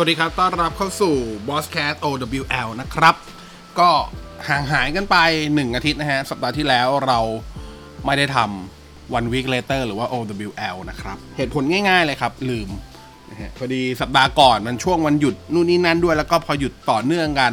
วัสดีครับ ต้อนรับเข้าสู่ Boss Cat OWL นะครับ ก็ห่างหายกันไป 1 อาทิตย์นะฮะ สัปดาห์ที่แล้วเราไม่ได้ทำ one week later หรือว่า OWL นะครับ เหตุผลง่ายๆเลยครับ ลืมนะฮะพอดีสัปดาห์ก่อนมันช่วงวันหยุดนู่นนี่นั่นด้วย แล้วก็พอหยุดต่อเนื่องกัน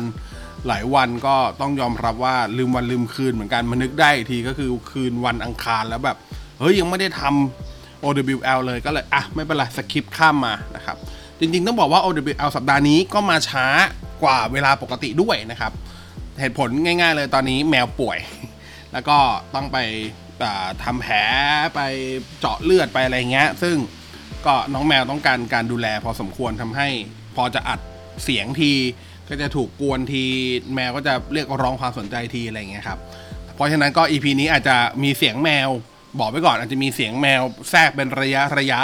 หลายวันก็ต้องยอมรับว่าลืมวันลืมคืนเหมือนกันมานึกได้ทีก็คือคืนวันอังคารแล้วแบบ เฮ้ยยังไม่ได้ทำ OWL เลยก็เลย อะ ไม่เป็นไรสคิปข้ามมานะครับ จริงๆ ต้องบอกว่า OWL สัปดาห์นี้ก็มาช้ากว่าเวลาปกติด้วยนะครับ เหตุผลง่ายๆเลยตอนนี้แมวป่วย แล้วก็ต้องไปอ่าทำแผลไปเจาะเลือดไปอะไรเงี้ย ซึ่งก็น้องแมวต้องการการดูแลพอสมควรทำให้พอจะอัดเสียงทีก็จะถูกกวนทีแมวก็จะเรียกร้องความสนใจทีอะไรเงี้ยครับ เพราะฉะนั้นก็ EP นี้อาจจะมีเสียงแมว บอกไว้ก่อนอาจจะมีเสียงแมวแทรกเป็นระยะระยะ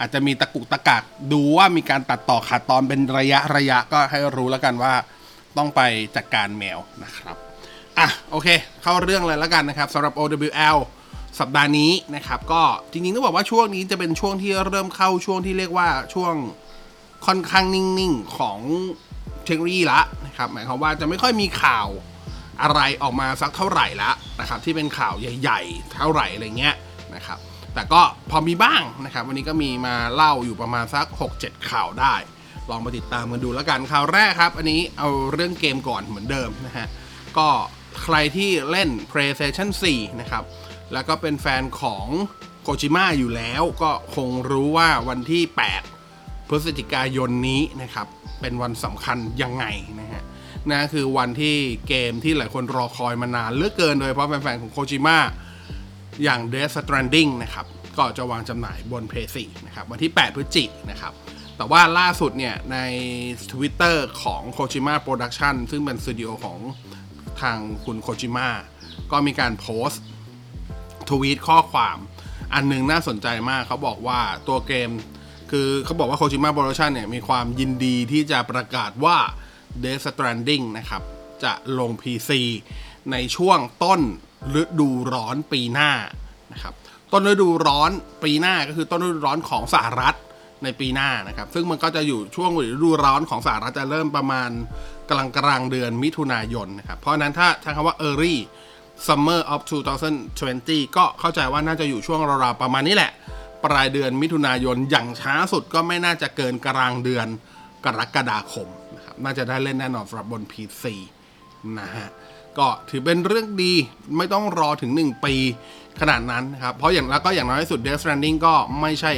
อาจจะมีตะกุกตะกักดูว่ามีการตัดต่อขาดตอนเป็นระยะระยะก็ให้รู้แล้วกันว่าต้องไปจัดการแมวนะครับอะโอเค เข้าเรื่องเลยแล้วกันนะครับสำหรับ OWL สัปดาห์นี้นะครับ ก็จริงๆต้องบอกว่าช่วงนี้จะเป็นช่วงที่เริ่มเข้าช่วงที่เรียกว่าช่วงค่อนข้างนิ่งๆของเทคโนโลยีละนะครับหมายความว่าจะไม่ค่อยมีข่าวอะไรออกมาสักเท่าไหร่ละนะครับที่เป็นข่าวใหญ่ ๆ เท่าไหร่อะไรเงี้ยนะครับ แต่ก็พอมีบ้างนะครับ วันนี้ก็มีมาเล่าอยู่ประมาณสัก 6-7 ข่าวได้ ลองมาติดตามกันดูแล้วกันข่าวแรกครับ อันนี้เอาเรื่องเกมก่อนเหมือนเดิมนะฮะ ก็ใครที่เล่น PlayStation 4 นะครับ แล้วก็เป็นแฟนของโคจิม a อยู่แล้วก็คงรู้ว่าวันที่ 8 พฤศจิกายนนี้นะครับ เป็นวันสำคัญยังไงนะฮะนั่นคือวันที่เกมที่หลายคนรอคอยมานานเหลือเกินโดยเฉพาะแฟนๆของโคจิม a อย่าง Death Stranding นะครับก็จะวางจำหน่ายบน p 4นะครับวันที่ 8 พฤศจิกนะครับ แต่ว่าล่าสุดเนี่ยใน Twitter ของ Kojima Production ซึ่งเป็นสตูดิโอของทางคุณโคจิม a ก็มีการโพสต์ทวีตข้อความอันหนึงน่าสนใจมากเขาบอกว่าตัวเกม คือเขาบอกว่า Kojima Production เนี่ยมีความยินดีที่จะประกาศว่า Death Stranding นะครับ จะลง PC ในช่วงต้น ฤดูร้อนปีหน้านะครับต้นฤดูร้อนปีหน้าก็คือต้นฤดูร้อนของสหรัฐในปีหน้านะครับ ซึ่งมันก็จะอยู่ช่วงฤดูร้อนของสหรัฐจะเริ่มประมาณกลางกลางเดือนมิถุนายนนะครับ เพราะฉะนั้นถ้าใช้คำว่า early summer of 2020 ก็เข้าใจว่าน่าจะอยู่ช่วงราวๆประมาณนี้แหละ ปลายเดือนมิถุนายนอย่างช้าสุดก็ไม่น่าจะเกินกลางเดือนกรกฎาคมนะครับน่าจะได้เล่นแน่นอนสำหรับบน PC นะฮะ ก็ถือเป็นเรื่องดีไม่ต้องรอถึง 1 ปีขนาดนั้นครับ เพราะอย่างแล้วก็อย่างน้อยที่สุด Death Stranding ก็ไม่ใช่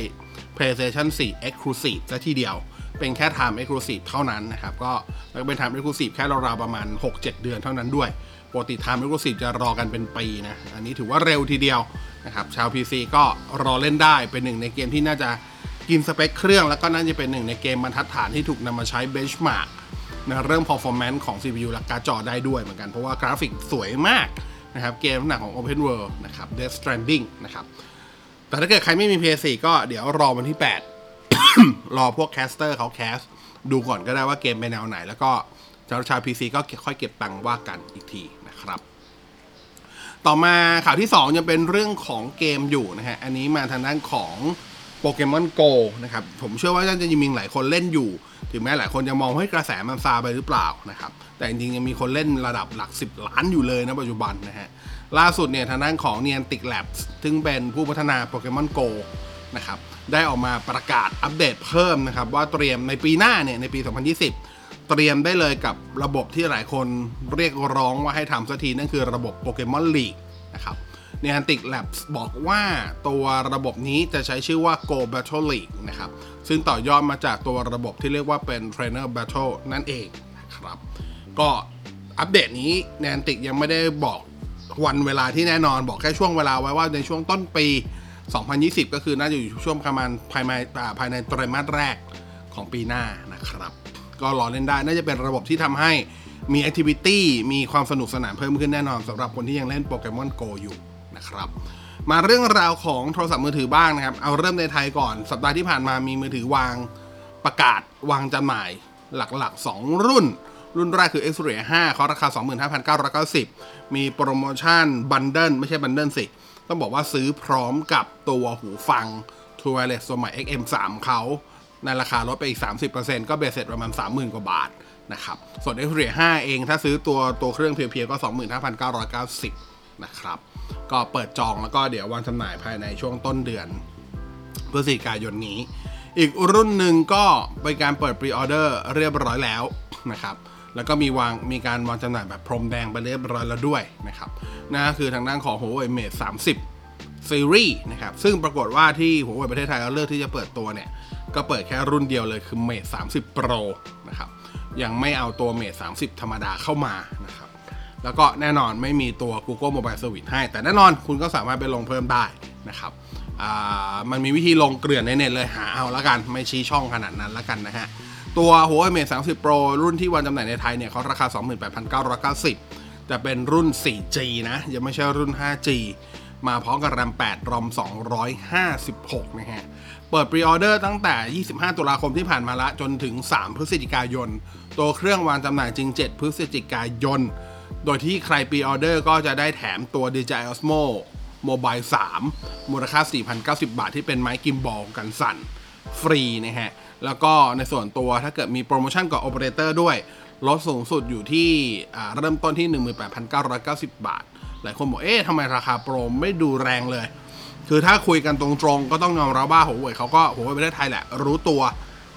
PlayStation 4 Exclusive ซะทีเดียว เป็นแค่ Time Exclusive เท่านั้นนะครับ ก็แล้วก็เป็น Time Exclusive แค่ราวๆประมาณ 6-7 เดือนเท่านั้นด้วยปกติ Time Exclusive จะรอกันเป็นปีนะ อันนี้ถือว่าเร็วทีเดียวนะครับ ชาว PC ก็รอเล่นได้เป็นหนึ่งในเกมที่น่าจะกินสเปคเครื่อง แล้วก็น่าจะเป็นหนึ่งในเกมบรรทัดฐานที่ถูกนำมาใช้ benchmark นะเรื่อง performance ของ CPU และการ์ดจอได้ด้วยเหมือนกัน เพราะว่ากราฟิกสวยมากนะครับเกมลักของ Open World นะครับ Death Stranding นะครับแต่ถ้าเกิดใครไม่มี PS4 ก็เดี๋ยวรอวันที่ 8 รอพวก caster เขา cast ดูก่อนก็ได้ว่าเกมเป็นแนวไหน แล้วก็ชาวชาว PC ก็ค่อยเก็บตังค์ว่ากันอีกทีนะครับ ต่อมาข่าวที่ 2 ยังเป็นเรื่องของเกมอยู่นะฮะ อันนี้มาทางด้านของ Pokémon GO นะครับ ผมเชื่อว่าน่าจะยังมีหลายคนเล่นอยู่ ถึงแม้หลายคนจะมองให้กระแสมันซาไปหรือเปล่านะครับ แต่จริงๆยังมีคนเล่นระดับหลัก 10 ล้านอยู่เลยนะปัจจุบันนะฮะ ล่าสุดเนี่ยทางด้านของ Niantic Labs ซึ่งเป็นผู้พัฒนา Pokémon GOนะครับ ได้ออกมาประกาศอัปเดตเพิ่มนะครับ ว่าเตรียมในปีหน้าเนี่ยในปี 2020 เตรียมได้เลยกับระบบที่หลายคนเรียกร้องว่าให้ทำสักทีนั่นคือระบบโปเกมอนลีกนะครับ Niantic Labs บอกว่าตัวระบบนี้จะใช้ชื่อว่า Go Battle League นะครับ ซึ่งต่อยอดมาจากตัวระบบที่เรียกว่าเป็น Trainer Battle นั่นเองนะครับ ก็อัปเดตนี้ Niantic ยังไม่ได้บอกวันเวลาที่แน่นอนบอกแค่ช่วงเวลาไว้ว่าในช่วงต้นปี 2020 ก็คือน่าจะอยู่ช่วงประมาณภายในภายในไตรมาสแรกของปีหน้านะครับ ก็รอเล่นได้น่าจะเป็นระบบที่ทำให้มี activity มีความสนุกสนานเพิ่มขึ้นแน่นอนสำหรับคนที่ยังเล่น Pokémon GO อยู่ นะครับ มาเรื่องราวของโทรศัพท์มือถือบ้างนะครับ เอาเริ่มในไทยก่อน สัปดาห์ที่ผ่านมามีมือถือวางประกาศวางจำหน่ายหลักๆ 2 รุ่น รุ่นแรกคือ Xperia 5เขาราคา 25,990 มีโปรโมชั่นบันเดิลไม่ใช่บันเดิลสิ ต้องบอกว่าซื้อพร้อมกับตัวหูฟัง True Wireless ตัวใหม่ XM3 เขาในราคาลดไปอีก 30%ก็เบสเสร็จประมาณ 30,000 กว่าบาทนะครับ ส่วน Xperia 5 เองถ้าซื้อตัวตัวเครื่องเพียวๆก็ 25,990 นะครับ ก็เปิดจองแล้วก็เดี๋ยววางจำหน่ายภายในช่วงต้นเดือนพฤศจิกายนนี้ อีกรุ่นหนึ่งก็เป็นการเปิดพรีออเดอร์เรียบร้อยแล้วนะครับแล้วก็มีวางมีการวางจำหน่ายแบบพรมแดงไปเรียบร้อยแล้วด้วยนะครับนั่นก็คือทางด้านของ Huawei Mate 30ซีรีส์นะครับ ซึ่งปรากฏว่าที่หัวเว่ยประเทศไทยเราเลือกที่จะเปิดตัวเนี่ย ก็เปิดแค่รุ่นเดียวเลยคือ Mate 30 Pro นะครับ ยังไม่เอาตัว Mate 30 ธรรมดาเข้ามานะครับ แล้วก็แน่นอนไม่มีตัว Google Mobile Service ให้ แต่แน่นอนคุณก็สามารถไปลงเพิ่มได้นะครับมันมีวิธีลงเกลื่อนในเน็ตเลยหาเอาละกัน ไม่ชี้ช่องขนาดนั้นละกันนะฮะ ตัว Huawei Mate 30 Pro รุ่นที่วางจำหน่ายในไทยเนี่ยเขาราคา 28,990 แต่เป็นรุ่น 4G นะ ยังไม่ใช่รุ่น 5G มาพร้อมกับ RAM 8 ROM 256 นะฮะ เปิดปรีออเดอร์ตั้งแต่ 25 ตุลาคมที่ผ่านมาละจนถึง 3 พฤศจิกายน ตัวเครื่องวางจำหน่ายจริง 7 พฤศจิกายน โดยที่ใคร pre-order ก็จะได้แถมตัว DJI Osmo Mobile 3 มูลค่า 4,090 บาทที่เป็นไม้ gimbal กันสั่นฟรีนะฮะ แล้วก็ในส่วนตัวถ้าเกิดมีโปรโมชั่นกับโอเปอเรเตอร์ด้วย ลดสูงสุดอยู่ที่เริ่มต้นที่ 18,990 บาท หลายคนบอก เอ๊ะทำไมราคาโปรไม่ดูแรงเลย คือถ้าคุยกันตรงๆ ก็ต้องยอมรับว่าหัวเว่ยเขาก็หัวเว่ยประเทศไทยแหละ รู้ตัว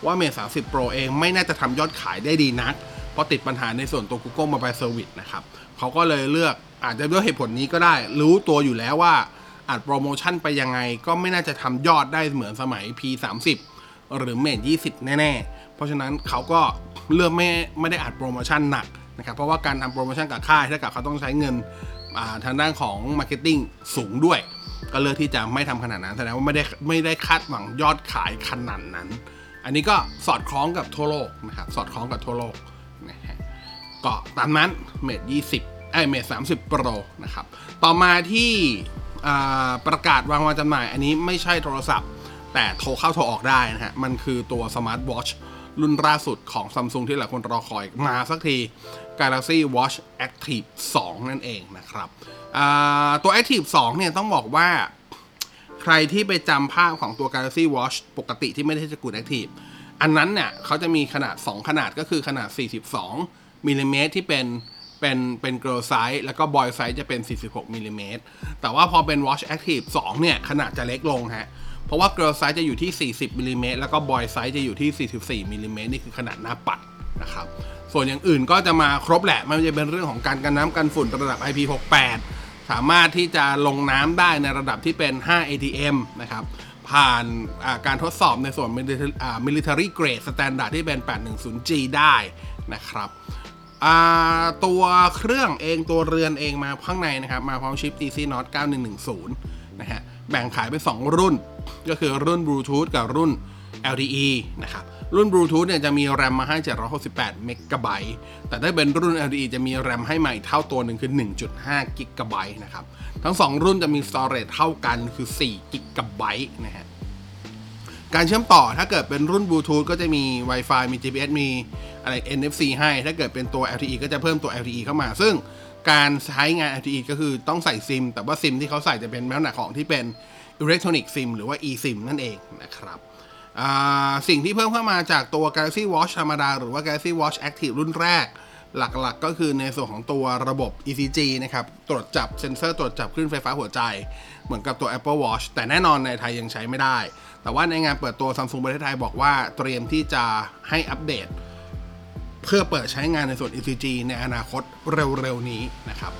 ว่าเมท30 Pro เองไม่น่าจะทำยอดขายได้ดีนัก เพราะติดปัญหาในส่วนตัว Google Mobile Service นะครับเขาก็เลยเลือกอาจจะด้วยเหตุผลนี้ก็ได้ รู้ตัวอยู่แล้วว่าอัดโปรโมชั่นไปยังไงก็ไม่น่าจะทำยอดได้เหมือนสมัย P30 หรือ Mate 20 แน่ๆ เพราะฉะนั้นเขาก็เลือกไม่ไม่ได้อัดโปรโมชั่นหนักนะครับเพราะว่าการทำโปรโมชั่นกับค่ายถ้าเกิดเขาต้องใช้เงินทางด้านของ marketing สูงด้วย ก็เลือกที่จะไม่ทำขนาดนั้นแสดงว่าไม่ได้ไม่ได้คาดหวังยอดขายขนาดนั้น อันนี้ก็สอดคล้องกับทั่วโลกนะครับสอดคล้องกับทั่วโลก ก็ตามนั้นเมท20ไอยเมท30 Pro นะครับ ต่อมาที่ประกาศวางวางจำหน่าย อันนี้ไม่ใช่โทรศัพท์ แต่โทรเข้าโทรออกได้นะฮะ มันคือตัวสมาร์ทวอชรุ่นล่าสุดของ Samsung ที่หลายคนรอคอยมาสักที Galaxy Watch Active 2 นั่นเองนะครับตัว Active 2 เนี่ยต้องบอกว่าใครที่ไปจำภาพของตัว Galaxy Watch ปกติที่ไม่ได้สกุล Active อันนั้นเนี่ยเขาจะมีขนาด 2 ขนาดก็คือขนาด 42 มิลลิเมตรที่เป็นเป็นเป็น girl size แล้วก็ boy size จะเป็น 46มิลลิเมตรแต่ว่าพอเป็น Watch Active 2 เนี่ย ขนาดจะเล็กลงฮะ เพราะว่า girl size จะอยู่ที่ 40มิลลิเมตรแล้วก็ boy size จะอยู่ที่ 44มิลลิเมตรนี่คือขนาดหน้าปัดนะครับ ส่วนอย่างอื่นก็จะมาครบแหละไม่ว่าจะเป็นเรื่องของการกันน้ำกันฝุ่นระดับ IP68 สามารถที่จะลงน้ำได้ในระดับที่เป็น 5 ATM นะครับ ผ่านาการทดสอบในส่วน military grade standard ที่เป็น 810G ได้นะครับ ตัวเครื่องเองตัวเรือนเองมาข้างในนะครับ มาพร้อมชิป DC Not 9110 นะฮะ แบ่งขายเป็น2รุ่น ก็คือรุ่น Bluetooth กับรุ่น LTE นะครับ รุ่น Bluetooth เนี่ยจะมี RAM มาให้ 768เมกะไบต์แต่ถ้าเป็นรุ่น LTE จะมี RAM ให้มาอีกเท่าตัวหนึ่งคือ 1.5กิกะไบต์นะครับ ทั้ง 2 รุ่นจะมี storage เท่ากันคือ4กิกะไบต์นะฮะ การเชื่อมต่อถ้าเกิดเป็นรุ่นบลูทูธก็จะมี Wi-Fi มี GPS มีอะไร NFC ให้ ถ้าเกิดเป็นตัว LTE ก็จะเพิ่มตัว LTE เข้ามา ซึ่งการใช้งาน LTE ก็คือต้องใส่ซิม แต่ว่าซิมที่เขาใส่จะเป็นลักษณะของที่เป็น Electronic SIM หรือว่า eSIM นั่นเองนะครับสิ่งที่เพิ่มเข้ามาจากตัว Galaxy Watch ธรรมดา หรือว่า Galaxy Watch Active รุ่นแรก หลักๆก็คือในส่วนของตัวระบบ ECG นะครับ ตรวจจับเซ็นเซอร์ตรวจจับคลื่นไฟฟ้าหัวใจ เหมือนกับตัว Apple Watch แต่แน่นอนในไทยยังใช้ไม่ได้ แต่ว่าในงานเปิดตัว Samsung ประเทศไทยบอกว่าเตรียมที่จะให้อัปเดต เพื่อเปิดใช้งานในส่วน ECG ในอนาคตเร็วๆนี้นะครับ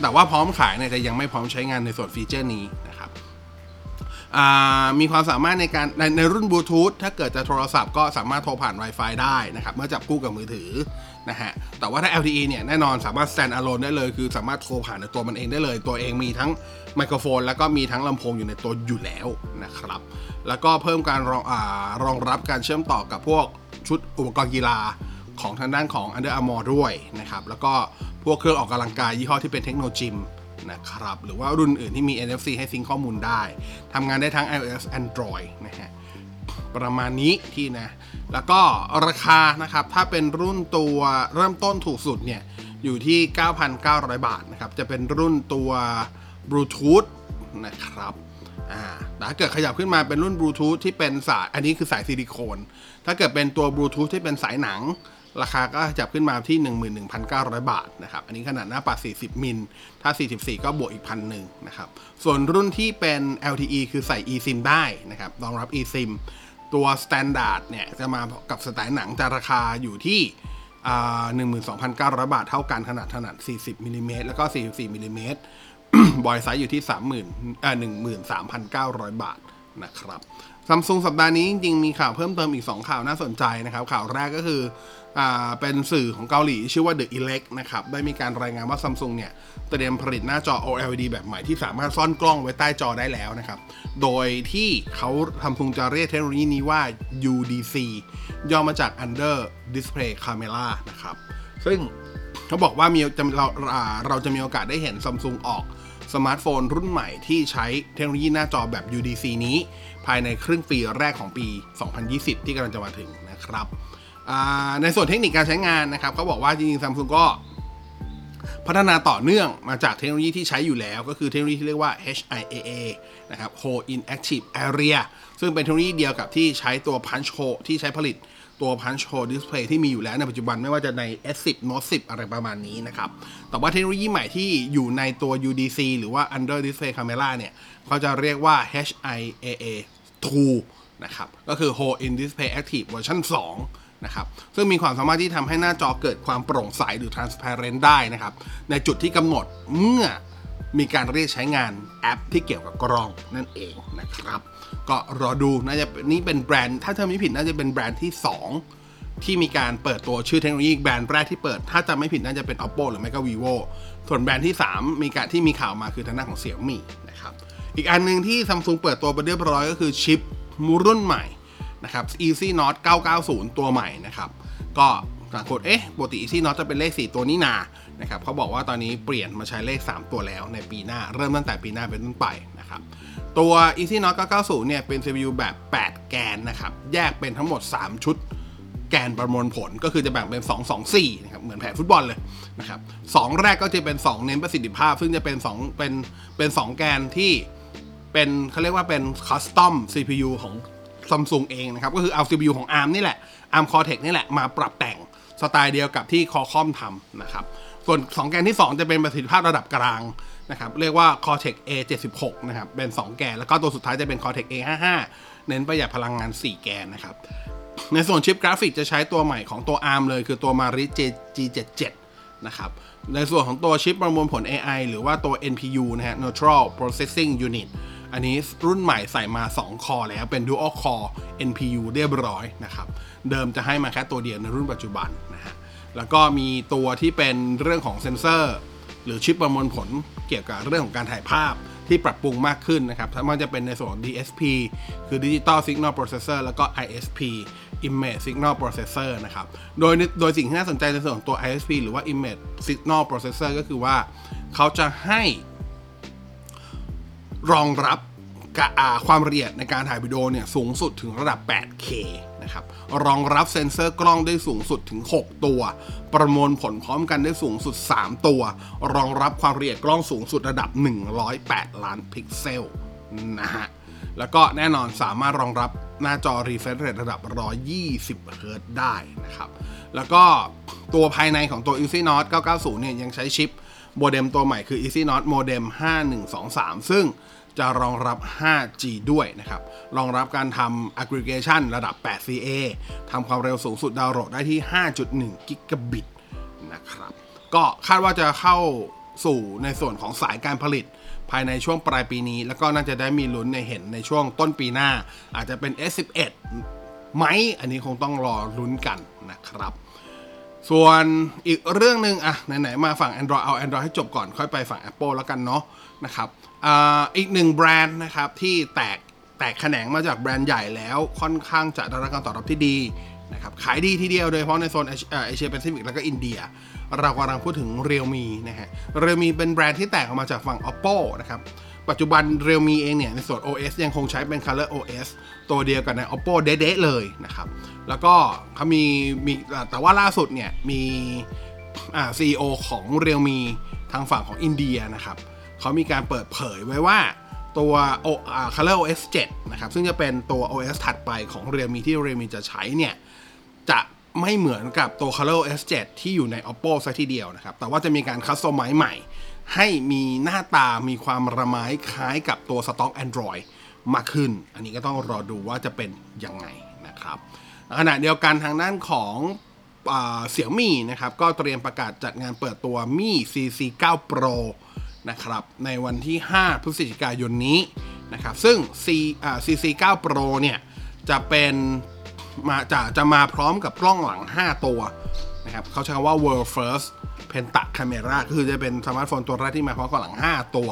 แต่ว่าพร้อมขายเนี่ยจะยังไม่พร้อมใช้งานในส่วนฟีเจอร์นี้นะครับมีความสามารถในการในในรุ่นบลูทูธถ้าเกิดจะโทรศัพท์ก็สามารถโทรผ่าน Wi-Fi ได้นะครับ เมื่อจับคู่กับมือถือ นะฮะ แต่ว่าถ้า LTE เนี่ยแน่นอนสามารถ stand alone ได้เลย คือสามารถโทรผ่านในตัวมันเองได้เลย ตัวเองมีทั้งไมโครโฟน แล้วก็มีทั้งลำโพงอยู่ในตัวอยู่แล้วนะครับ แล้วก็เพิ่มการรองอรองรับการเชื่อมต่อกับพวกชุดอุปกรณ์กีฬาของทางด้านของ Under Armour ด้วยนะครับ แล้วก็พวกเครื่องออกกำลังกายยี่ห้อที่เป็นเทคโนโลยีนะครับ หรือว่ารุ่นอื่นที่มี NFC ให้ซิงข้อมูลได้ทำงานได้ทั้ง iOS Android นะฮะ ประมาณนี้ที่นะ แล้วก็ราคานะครับ ถ้าเป็นรุ่นตัวเริ่มต้นถูกสุดเนี่ยอยู่ที่ 9,900 บาทนะครับ จะเป็นรุ่นตัว Bluetooth นะครับอ่าถ้าเกิดขยับขึ้นมาเป็นรุ่นบลูทูธที่เป็นสาย อันนี้คือสายซิลิโคน ถ้าเกิดเป็นตัวบลูทูธที่เป็นสายหนัง ราคาก็ขยับขึ้นมาที่ 11,900 บาทนะครับ อันนี้ขนาดหน้าปัด 40 มิล ถ้า 44 ก็บวกอีกพันหนึ่งนะครับ ส่วนรุ่นที่เป็น LTE คือใส่ eSIM ได้นะครับ รองรับ eSIM ตัว standard เนี่ยจะมากับสายหนังจะราคาอยู่ที่อ่า12,900 บาทเท่ากันขนาดขนาด40มิลลิเมตรแล้วก็ 44มิลลิเมตร boy size อยู่ที่ 30,000อ่า13,900 บาท นะครับซัมซุงสัปดาห์นี้จริงๆมีข่าวเพิ่มเติมอีก 2 ข่าวน่าสนใจนะครับ ข่าวแรกก็คืออ่าเป็นสื่อของเกาหลี ชื่อว่า The Elec นะครับ ได้มีการรายงานว่าซัมซุงเนี่ย เตรียมผลิตหน้าจอ OLED แบบใหม่ที่สามารถซ่อนกล้องไว้ใต้จอได้แล้วนะครับ โดยที่เขาซัมซุงจะเรียกเทคโนโลยีนี้ว่า UDC ย่อมาจาก Under Display Camera นะครับ ซึ่งเขาบอกว่ามีจะเราอ่าเราจะมีโอกาสได้เห็นซัมซุงออก สมาร์ทโฟนรุ่นใหม่ที่ใช้เทคโนโลยีหน้าจอแบบ UDC นี้ ภายในครึ่งปีแรกของปี 2020 ที่กำลังจะมาถึงนะครับ ในส่วนเทคนิคการใช้งานนะครับเขาบอกว่าจริงๆซัมซุงก็พัฒนาต่อเนื่องมาจากเทคโนโลยีที่ใช้อยู่แล้ว ก็คือเทคโนโลยีที่เรียกว่า HIAA นะครับ Hole in Active Area ซึ่งเป็นเทคโนโลยีเดียวกับที่ใช้ตัว Punch Hole ที่ใช้ผลิต ตัว Punch Hole Display ที่มีอยู่แล้วในปัจจุบันไม่ว่าจะใน S10 Note 10 อะไรประมาณนี้นะครับ แต่ว่าเทคโนโลยีใหม่ที่อยู่ในตัว UDC หรือว่า Under Display Camera เนี่ยเขาจะเรียกว่า HIAA 2นะครับ ก็คือ Hole in Display Active เวอร์ชัน2นะครับซึ่งมีความสามารถที่ทำให้หน้าจอเกิดความโปร่งใสหรือ transparent ได้นะครับ ในจุดที่กำหนดเมื่อมีการเรียกใช้งานแอปที่เกี่ยวกับกล้องนั่นเองนะครับ ก็รอดูน่าจะนี่เป็นแบรนด์ถ้าเธอไม่ผิดน่าจะเป็นแบรนด์ที่ 2 ที่มีการเปิดตัวชื่อเทคโนโลยีแบรนด์แรกที่เปิด ถ้าจะไม่ผิดน่าจะเป็น oppo หรือไม่ก็ vivo ส่วนแบรนด์ที่ 3 มีการที่มีข่าวมาคือทางด้านของเสี่ยมี่นะครับอีกอันหนึ่งที่ซัมซุงเปิดตัวไปเรียบร้อยก็คือชิปรุ่นใหม่นะครับ Easy Not 990 ตัวใหม่นะครับก็ปรากฏเอ๊ะปกติ Easy Not จะเป็นเลข 4 ตัวนี้นา นะครับเขาบอกว่าตอนนี้เปลี่ยนมาใช้เลข 3 ตัวแล้วในปีหน้าเริ่มตั้งแต่ปีหน้าเป็นต้นไปนะครับตัว Easy Not 990 เนี่ยเป็น CPU แบบ 8 แกนนะครับแยกเป็นทั้งหมด 3 ชุดแกนประมวลผลก็คือจะแบ่งเป็น 2 2 4นะครับเหมือนแผนฟุตบอลเลยนะครับสองแรกก็จะเป็น 2 เน้นประสิทธิภาพ ซึ่งจะเป็น2เป็นเป็น 2 แกนที่เป็นเขาเรียกว่าเป็นคัสตอม CPU ของซัมซุงเองนะครับ ก็คือเอา CPU ของ ARM นี่แหละ ARM Cortex นี่แหละ มาปรับแต่งสไตล์เดียวกับที่คอคอมทำนะครับ ส่วน 2 แกนที่ 2 จะเป็นประสิทธิภาพระดับกลางนะครับเรียกว่า Cortex A76 นะครับเป็น 2 แกน แล้วก็ตัวสุดท้ายจะเป็น Cortex A55 เน้นประหยัดพลังงาน 4 แกนนะครับในส่วนชิปกราฟิกจะใช้ตัวใหม่ของตัว ARM เลยคือตัว Mari G77 นะครับในส่วนของตัวชิปประมวลผล AI หรือว่าตัว NPU นะฮะ Neutral Processing Unit อันนี้รุ่นใหม่ใส่มา 2 คอแล้วเป็น Dual Core NPU เรียบร้อยนะครับ เดิมจะให้มาแค่ตัวเดียวในรุ่นปัจจุบันนะฮะ แล้วก็มีตัวที่เป็นเรื่องของเซนเซอร์ หรือชิปประมวลผลเกี่ยวกับเรื่องของการถ่ายภาพที่ปรับปรุงมากขึ้นนะครับถ้ามันจะเป็นในส่วน DSP คือ Digital Signal Processor แล้วก็ ISP Image Signal Processor นะครับ โดยโดยสิ่งที่น่าสนใจในส่วนของตัว ISP หรือว่า Image Signal Processor ก็คือว่าเขาจะให้รองรับกะอ่าความละเอียดในการถ่ายวิดีโอเนี่ยสูงสุดถึงระดับ 8K นะครับรองรับเซ็นเซอร์กล้องได้สูงสุดถึง 6 ตัว ประมวลผลพร้อมกันได้สูงสุด 3 ตัว รองรับความละเอียดกล้องสูงสุดระดับ 108 ล้านพิกเซลนะฮะแล้วก็แน่นอนสามารถรองรับหน้าจอ refresh rate ระดับ 120เฮิรตได้นะครับ แล้วก็ตัวภายในของตัว Exynos 990 เนี่ยยังใช้ชิปโมเด็มตัวใหม่คือ Exynos Modem 5123 ซึ่ง จะรองรับ 5G ด้วยนะครับ รองรับการทำ aggregation ระดับ 8CA ทำความเร็วสูงสุดดาวน์โหลดได้ที่ 5.1 กิกะบิตนะครับ ก็คาดว่าจะเข้าสู่ในส่วนของสายการผลิตภายในช่วงปลายปีนี้ แล้วก็น่าจะได้มีลุ้นในเห็นในช่วงต้นปีหน้า อาจจะเป็น S11 ไหม อันนี้คงต้องรอลุ้นกันนะครับ ส่วนอีกเรื่องหนึ่งอะไหนๆมาฝั่ง Android เอา Android ให้จบก่อนค่อยไปฝั่ง Apple แล้วกันเนาะนะครับ อีกหนึ่งแบรนด์นะครับที่แตกแตกแขนงมาจากแบรนด์ใหญ่แล้วค่อนข้างจะได้รับการตอบรับที่ดีนะครับขายดีทีเดียวโดยเฉพาะในโซนเอเชียแปซิฟิกแล้วก็อินเดีย เรากำลังพูดถึง Realme นะฮะ Realme เป็นแบรนด์ที่แตกออกมาจากฝั่ง Oppo นะครับปัจจุบัน Realme เองเนี่ยในส่วน OS ยังคงใช้เป็น Color OS ตัวเดียวกับใน Oppo เด๊ะๆเลยนะครับแล้วก็เขามีมีแต่ว่าล่าสุดเนี่ยมีอ่า CEO ของ Realme ทางฝั่งของอินเดียนะครับ เขามีการเปิดเผยไว้ว่าตัวโอ Color OS 7 นะครับ ซึ่งจะเป็นตัว OS ถัดไปของ Realme ที่ Realme จะใช้เนี่ย จะไม่เหมือนกับตัว Color OS 7 ที่อยู่ใน Oppo ซะทีเดียวนะครับ แต่ว่าจะมีการคัสตอมไมซ์ใหม่ ให้มีหน้าตามีความระไม้คล้ายกับตัวสต็อก Android มากขึ้น อันนี้ก็ต้องรอดูว่าจะเป็นยังไงนะครับขณะเดียวกันทางด้านของเสี่ยมี่นะครับ ก็เตรียมประกาศจัดงานเปิดตัวมี่ CC9 Pro นะครับ ในวันที่ 5 พฤศจิกายนนี้นะครับ ซึ่ง C อ่า CC9 Pro เนี่ย จะเป็นมาจะจะมาพร้อมกับกล้องหลัง 5 ตัวนะครับเขาใช้คำว่า world first penta camera คือจะเป็นสมาร์ทโฟนตัวแรกที่มาพร้อมกับหลัง 5 ตัว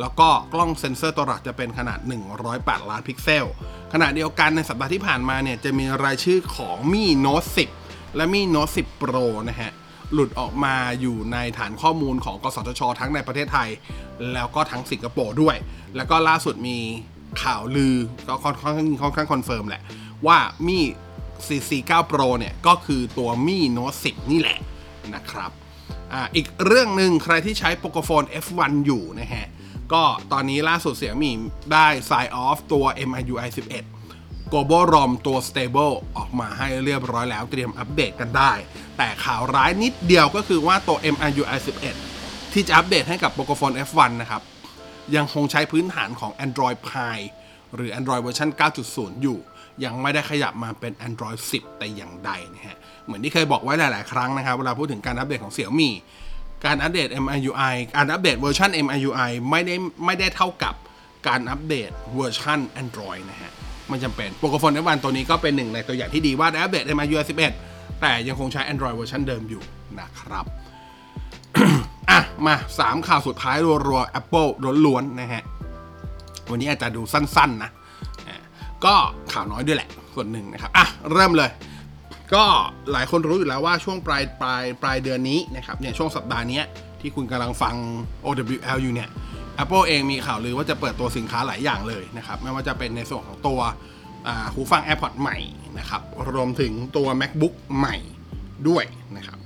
แล้วก็กล้องเซ็นเซอร์ตัวหลักจะเป็นขนาด 108 ล้านพิกเซล ขณะเดียวกันในสัปดาห์ที่ผ่านมาเนี่ย จะมีรายชื่อของมี Note 10 และ Mi Note 10 Pro นะฮะ หลุดออกมาอยู่ในฐานข้อมูลของกสทช ทั้งในประเทศไทย แล้วก็ทั้งสิงคโปร์ด้วย แล้วก็ล่าสุดมีข่าวลือก็ค่อนข้างค่อนข้าง confirm แหละ ว่า Mi CC9 Pro เนี่ยก็คือตัวมี Note 10 นี่แหละนะครับอ่าอีกเรื่องหนึ่งใครที่ใช้ Pocophone F1 อยู่นะฮะ ก็ตอนนี้ล่าสุด Xiaomi ได้ sign off ตัว MIUI 11 Global ROM ตัว stable ออกมาให้เรียบร้อยแล้วเตรียมอัปเดตกันได้ แต่ข่าวร้ายนิดเดียวก็คือว่าตัว MIUI 11 ที่จะอัปเดตให้กับ Pocophone F1 นะครับ ยังคงใช้พื้นฐานของ Android Pie หรือ Android เวอร์ชัน9.0 อยู่ ยังไม่ได้ขยับมาเป็น Android 10 แต่อย่างใดนะฮะ เหมือนที่เคยบอกไว้หลาย ๆ ครั้งนะครับ เวลาพูดถึงการอัปเดตของ Xiaomi การอัปเดต MIUI การอัปเดตเวอร์ชัน MIUI ไม่ได้ไม่ได้เท่ากับการอัปเดตเวอร์ชัน Android นะฮะ มันจำเป็น Pocophone F1 ตัวนี้ก็เป็นหนึ่งในตัวอย่างที่ดีว่าได้อัปเดต MIUI 11 แต่ยังคงใช้ Android เวอร์ชันเดิมอยู่นะครับอะมา 3 ข่าวสุดท้ายรัวๆ Apple ล้วนๆนะฮะ วันนี้อาจจะดูสั้นๆนะอะก็ข่าวน้อยด้วยแหละ ส่วนหนึ่งนะครับ อะ เริ่มเลย ก็หลายคนรู้อยู่แล้วว่าช่วงปลายปลายปลายเดือนนี้นะครับเนี่ยช่วงสัปดาห์นี้ที่คุณกำลังฟัง OWL อยู่เนี่ย Apple เองมีข่าวลือว่าจะเปิดตัวสินค้าหลายอย่างเลยนะครับ ไม่ว่าจะเป็นในส่วนของตัว หูฟัง AirPods ใหม่นะครับ รวมถึงตัว MacBook ใหม่ด้วยนะครับ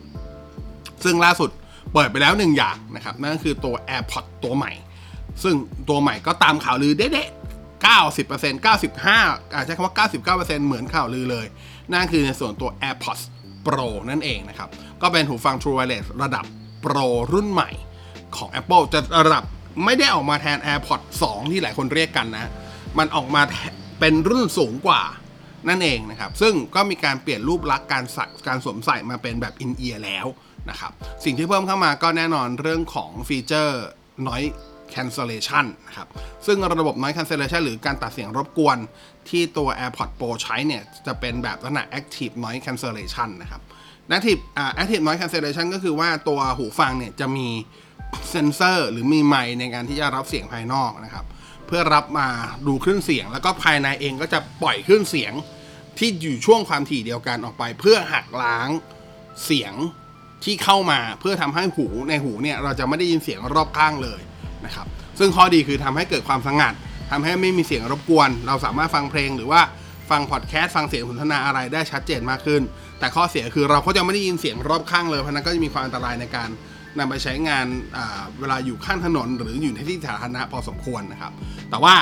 ซึ่งล่าสุดเปิดไปแล้วหนึ่งอย่างนะครับ นั่นก็คือตัว AirPods ตัวใหม่ ซึ่งตัวใหม่ก็ตามข่าวลือเด๊ะ90% 95อาจจะใช้คำว่า 99%เหมือนข่าวลือเลย นั่นคือในส่วนตัว AirPods Pro นั่นเองนะครับ ก็เป็นหูฟัง True Wireless ระดับ Pro รุ่นใหม่ของ Apple จะระดับไม่ได้ออกมาแทน AirPods 2 ที่หลายคนเรียกกันนะ มันออกมา เป็นรุ่นสูงกว่านั่นเองนะครับ ซึ่งก็มีการเปลี่ยนรูปลักษณ์การส่การสวมใส่มาเป็นแบบ in ear แล้วนะครับ สิ่งที่เพิ่มเข้ามาก็แน่นอนเรื่องของฟีเจอร์ noise cancellation นะครับ ซึ่งระบบ noise cancellation หรือการตัดเสียงรบกวนที่ตัว AirPods Pro ใช้เนี่ย จะเป็นแบบลักษณะ active noise cancellation นะครับ active อ่า active noise cancellation ก็คือว่าตัวหูฟังเนี่ย จะมีเซนเซอร์หรือมีไมค์ในการที่จะรับเสียงภายนอกนะครับ เพื่อรับมาดูคลื่นเสียง แล้วก็ภายในเองก็จะปล่อยคลื่นเสียงที่อยู่ช่วงความถี่เดียวกันออกไป เพื่อหักล้างเสียงที่เข้ามาเพื่อทำให้หูในหูเนี่ยเราจะไม่ได้ยินเสียงรอบข้างเลยนะครับ ซึ่งข้อดีคือทำให้เกิดความสงัดทำให้ไม่มีเสียงรบกวน เราสามารถฟังเพลงหรือว่าฟังพอดแคสต์ฟังเสียงสนทนาอะไรได้ชัดเจนมากขึ้น แต่ข้อเสียคือเราก็จะไม่ได้ยินเสียงรอบข้างเลยเพราะนั้นก็จะมีความอันตรายในการ นำไปใช้งานเวลาอยู่ข้างถนน หรืออยู่ในที่สาธารณะพอสมควรนะครับ แต่ว่า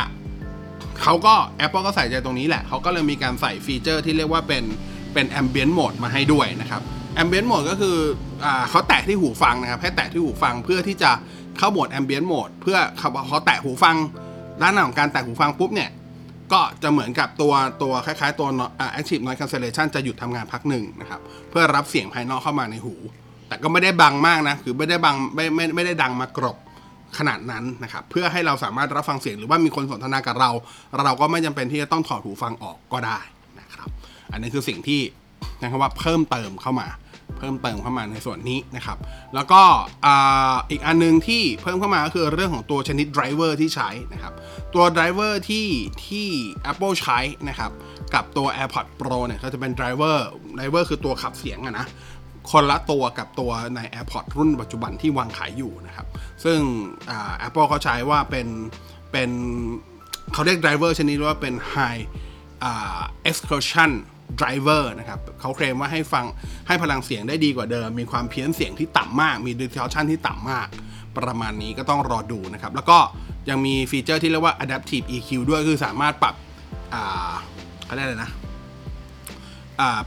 เขาก็ Apple ก็ใส่ใจตรงนี้แหละ เขาก็เลยมีการใส่ฟีเจอร์ที่เรียกว่าเป็นเป็น ambient mode มาให้ด้วยนะครับ ambient mode ก็คืออเขาแตะที่หูฟังนะครับ ให้แตะที่หูฟังเพื่อที่จะเข้าโหมด ambient mode เพื่อเขาเขาแตะหูฟังด้านหน้าของการแตะหูฟังปุ๊บเนี่ยก็จะเหมือนกับตัวตัวคล้ายๆตัว active noise cancellation จะหยุดทำงานพักหนึ่งนะครับ เพื่อรับเสียงภายนอกเข้ามาในหู แต่ก็ไม่ได้บังมากนะ คือไม่ได้บังไม่ไม่ไม่ได้ดังมากรบขนาดนั้นนะครับ เพื่อให้เราสามารถรับฟังเสียงหรือว่ามีคนสนทนากับเรา เราก็ไม่จำเป็นที่จะต้องถอดหูฟังออกก็ได้นะครับ อันนี้คือสิ่งที่นะครับว่าเพิ่มเติมเข้ามา เพิ่มเติมเข้ามาในส่วนนี้นะครับ แล้วก็อีกอันนึงที่เพิ่มเข้ามาก็คือเรื่องของตัวชนิด driver ที่ใช้นะครับ ตัว driver ที่ที่ Apple ใช้นะครับ กับตัว AirPods Pro เนี่ยก็จะเป็น driver driver คือตัวขับเสียงอะนะ คนละตัวกับตัวใน AirPods รุ่นปัจจุบันที่วางขายอยู่นะครับ ซึ่ง Apple เขาใช้ว่าเป็นเป็นเขาเรียก driver ชนิดว่าเป็น High Excursion Driver นะครับเขาเคลมว่าให้ฟังให้พลังเสียงได้ดีกว่าเดิม มีความเพี้ยนเสียงที่ต่ำมาก มี distortion ที่ต่ำมาก ประมาณนี้ก็ต้องรอดูนะครับ แล้วก็ยังมีฟีเจอร์ที่เรียกว่า adaptive EQ ด้วยคือสามารถปรับเขาเรียกอะไรนะ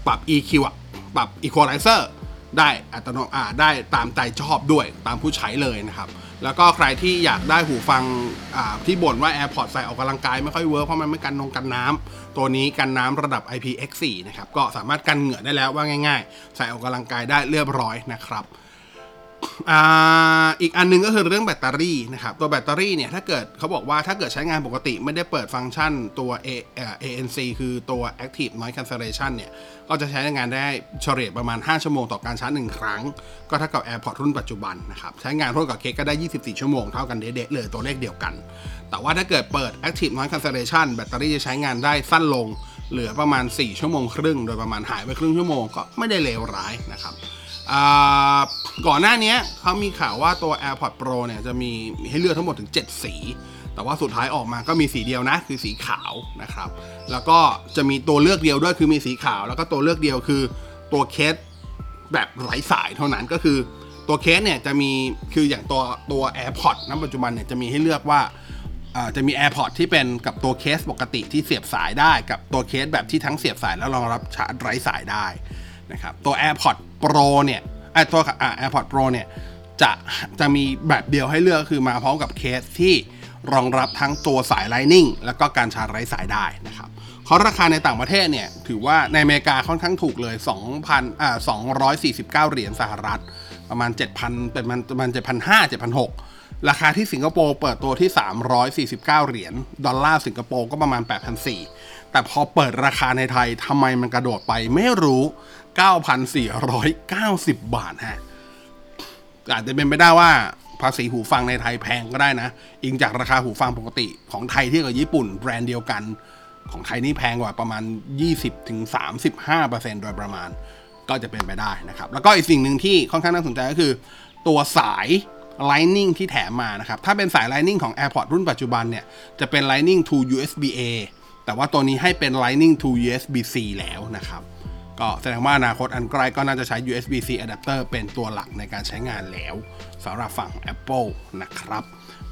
ปรับ EQ อะปรับ equalizer ได้อัตโนอ่าได้ตามใจชอบด้วยตามผู้ใช้เลยนะครับแล้วก็ใครที่อยากได้หูฟังอ่าที่บ่นว่า AirPods ใส่ออกกำลังกายไม่ค่อย work เพราะมันไม่กันนงกันน้ำตัวนี้กันน้ำระดับ IPX4 นะครับก็สามารถกันเหงื่อได้แล้วว่าง่าย ๆ ใส่ออกกำลังกายได้เรียบร้อยนะครับ อีกอันหนึงก็คือเรื่องแบตเตอรี่นะครับ ตัวแบตเตอรี่เนี่ย ถ้าเกิดเขาบอกว่าถ้าเกิดใช้งานปกติไม่ได้เปิดฟังก์ชันตัว A ANC คือตัว Active Noise Cancellation เนี่ย ก็จะใช้งานได้เฉลี่ยประมาณ 5 ชั่วโมงต่อการชาร์จ 1 ครั้ง ก็เท่ากับ AirPods รุ่นปัจจุบันนะครับ ใช้งานร่วมกับเคสก็ได้ 24 ชั่วโมงเท่ากันเด็ดๆเลยตัวเลขเดียวกัน แต่ว่าถ้าเกิดเปิด Active Noise Cancellation แบตเตอรี่จะใช้งานได้สั้นลง เหลือประมาณ 4 ชั่วโมงครึ่ง โดยประมาณหายไปครึ่งชั่วโมงก็ไม่ได้เลวร้ายนะครับ ก่อนหน้านี้เขามีข่าวว่าตัว AirPod Pro เนี่ยจะมีให้เลือกทั้งหมดถึง 7 สี แต่ว่าสุดท้ายออกมาก็มีสีเดียวนะ คือสีขาวนะครับ แล้วก็จะมีตัวเลือกเดียวด้วยคือมีสีขาว แล้วก็ตัวเลือกเดียวคือตัวเคสแบบไร้สายเท่านั้นก็คือตัวเคสเนี่ยจะมีคืออย่างตัวตัว AirPod ณปัจจุบันเนี่ยจะมีให้เลือกว่าจะมี AirPod ที่เป็นกับตัวเคสปกติที่เสียบสายได้ กับตัวเคสแบบที่ทั้งเสียบสายแล้วรองรับชาร์จไร้สายได้ นะครับตัว AirPods Pro เนี่ยไอ้ตัวอ่า AirPods Pro เนี่ยจะจะมีแบบเดียวให้เลือกคือมาพร้อมกับเคสที่รองรับทั้งตัวสาย Lightning แล้วก็การชาร์จไร้สายได้นะครับเพราะราคาในต่างประเทศเนี่ย ถือว่าในอเมริกาค่อนข้างถูกเลย 2,000อ่า249 เหรียญสหรัฐ ประมาณ 7,000 เป็นมันประมาณ7,500 7,600 ราคาที่สิงคโปร์เปิดตัวที่ 349 เหรียญดอลลาร์สิงคโปร์ก็ประมาณ 8,400 แต่พอเปิดราคาในไทยทำไมมันกระโดดไปไม่รู้ 9,490 บาทฮะอาจจะเป็นไปได้ว่าภาษีหูฟังในไทยแพงก็ได้นะ อิงจากราคาหูฟังปกติของไทยที่กับญี่ปุ่นแบรนด์เดียวกัน ของไทยนี่แพงกว่าประมาณ 20-35%โดยประมาณ ก็จะเป็นไปได้นะครับ แล้วก็อีกสิ่งหนึ่งที่ค่อนข้างน่าสนใจก็คือ ตัวสาย Lightning ที่แถมมานะครับ ถ้าเป็นสาย Lightning ของ AirPods รุ่นปัจจุบันเนี่ย จะเป็น Lightning to USB A แต่ว่าตัวนี้ให้เป็น Lightning to USB C แล้วนะครับ ก็แสดงว่าอนาคตอันใกล้ก็น่าจะใช้ USB-C adapter เป็นตัวหลักในการใช้งานแล้วสำหรับฝั่ง Apple นะครับ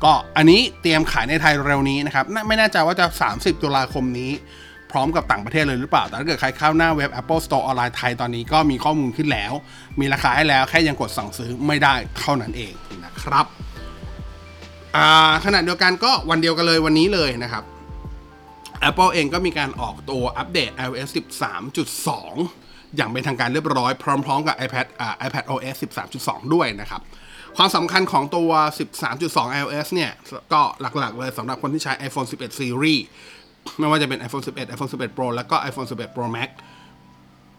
ก็อันนี้เตรียมขายในไทยเร็วนี้นะครับ ไม่แน่ใจว่าจะ 30 ตุลาคมนี้ พร้อมกับต่างประเทศเลยหรือเปล่า แต่ถ้าเกิดใครเข้าหน้าเว็บ Apple Store ออนไลน์ไทยตอนนี้ก็มีข้อมูลขึ้นแล้ว มีราคาให้แล้วแค่ยังกดสั่งซื้อไม่ได้เท่านั้นเองนะครับขณะเดียวกันก็วันเดียวกันเลยวันนี้เลยนะครับ Apple เองก็มีการออกตัวอัปเดต iOS 13.2 อย่างเป็นทางการเรียบร้อยพร้อมๆกับ iPad อ่า iPad OS 13.2 ด้วยนะครับ ความสำคัญของตัว 13.2 iOS เนี่ย ก็หลักๆเลยสำหรับคนที่ใช้ iPhone 11 Series ไม่ว่าจะเป็น iPhone 11 iPhone 11 Pro แล้วก็ iPhone 11 Pro Max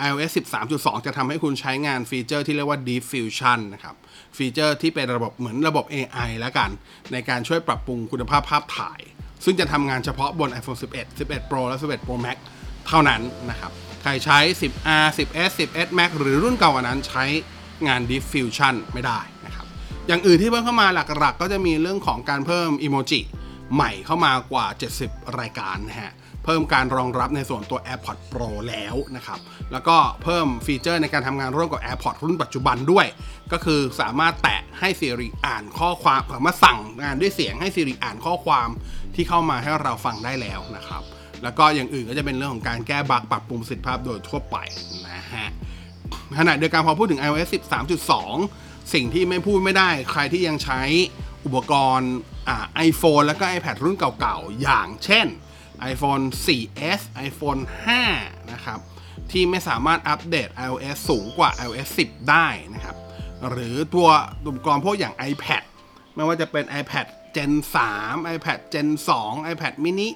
iOS 13.2 จะทำให้คุณใช้งานฟีเจอร์ที่เรียกว่า Deep Fusion นะครับ ฟีเจอร์ที่เป็นระบบเหมือนระบบ AI แล้วกัน ในการช่วยปรับปรุงคุณภาพภาพถ่าย ซึ่งจะทำงานเฉพาะบน iPhone 11 11 Pro และ 11 Pro Max เท่านั้นนะครับ ใครใช้ 10R 10S 10S Max หรือรุ่นเก่ากว่านั้นใช้งาน Deep Fusion ไม่ได้นะครับ อย่างอื่นที่เพิ่มเข้ามาหลักๆ ก็จะมีเรื่องของการเพิ่มอีโมจิใหม่เข้ามากว่า 70 รายการนะฮะ เพิ่มการรองรับในส่วนตัว AirPods Pro แล้วนะครับ แล้วก็เพิ่มฟีเจอร์ในการทำงานร่วมกับ AirPods รุ่นปัจจุบันด้วย ก็คือสามารถแตะให้ Siri อ่านข้อความสามารถสั่งงานด้วยเสียงให้ Siri อ่านข้อความที่เข้ามาให้เราฟังได้แล้วนะครับ แล้วก็อย่างอื่นก็จะเป็นเรื่องของการแก้บั๊กปรับปรุงสิทธิภาพโดยทั่วไปนะฮะขณะเดียวกันพอพูดถึง iOS 13.2 สิ่งที่ไม่พูดไม่ได้ ใครที่ยังใช้อุปกรณ์อ่า iPhone แล้วก็ iPad รุ่นเก่าๆ อย่างเช่น iPhone 4S iPhone 5 นะครับ ที่ไม่สามารถอัปเดต iOS สูงกว่า iOS 10 ได้นะครับ หรือตัวอุปกรณ์พวกอย่าง iPad ไม่ว่าจะเป็น iPad Gen 3 iPad Gen 2 iPad mini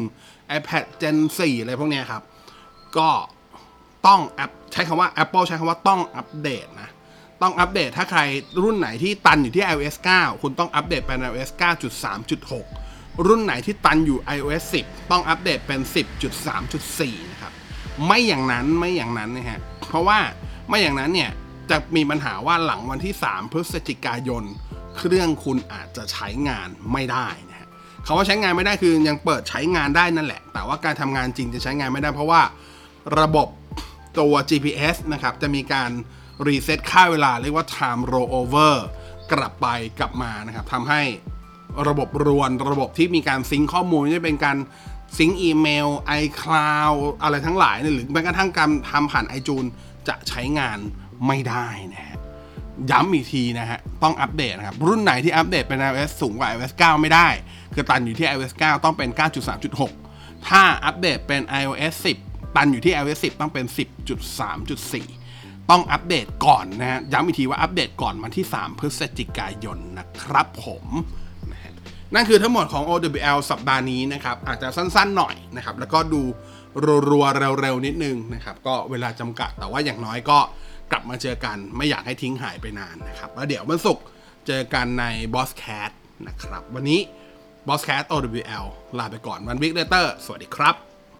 1 iPad Gen 4 อะไรพวกนี้ครับ ก็ต้องอัพใช้คำว่า Apple ใช้คำว่าต้องอัปเดตนะ ต้องอัปเดตถ้าใครรุ่นไหนที่ตันอยู่ที่ iOS 9 คุณต้องอัปเดตเป็น iOS 9.3.6 รุ่นไหนที่ตันอยู่ iOS 10 ต้องอัปเดตเป็น 10.3.4 นะครับ ไม่อย่างนั้นไม่อย่างนั้นนะฮะ เพราะว่าไม่อย่างนั้นเนี่ย จะมีปัญหาว่าหลังวันที่ 3 พฤศจิกายน เครื่องคุณอาจจะใช้งานไม่ได้นะฮะคำว่าใช้งานไม่ได้คือยังเปิดใช้งานได้นั่นแหละ แต่ว่าการทำงานจริงจะใช้งานไม่ได้ เพราะว่าระบบตัว GPS นะครับ จะมีการรีเซ็ตค่าเวลาเรียกว่า time rollover กลับไปกลับมานะครับทำให้ ระบบรวนระบบที่มีการ sync ข้อมูลไม่ว่าจะเป็นการ sync อีเมล iCloud อะไรทั้งหลายเนี่ยหรือแม้กระทั่งการทำผ่าน iTunes จะใช้งานไม่ได้นะฮะย้ำอีกทีนะฮะ ต้องอัปเดตนะครับ รุ่นไหนที่อัปเดตเป็น iOS สูงกว่า iOS 9 ไม่ได้ คือตันอยู่ที่ iOS 9 ต้องเป็น 9.3.6 ถ้าอัปเดตเป็น iOS 10 ตันอยู่ที่ iOS 10 ต้องเป็น 10.3.4 ต้องอัปเดตก่อนนะฮะ ย้ำอีกทีว่าอัปเดตก่อนวันที่ 3 พฤศจิกายนนะครับผม นั่นคือทั้งหมดของ OWL สัปดาห์นี้นะครับ อาจจะสั้นๆหน่อยนะครับ แล้วก็ดูรัวๆเร็วๆนิดนึงนะครับ ก็เวลาจำกัดแต่ว่าอย่างน้อยก็กลับมาเจอกันไม่อยากให้ทิ้งหายไปนานนะครับ แล้วเดี๋ยววันศุกร์เจอกันใน Boss Cat นะครับ วันนี้ Boss Cat OWL ลาไปก่อนวันวิกเลเตอร์สวัสดีครับ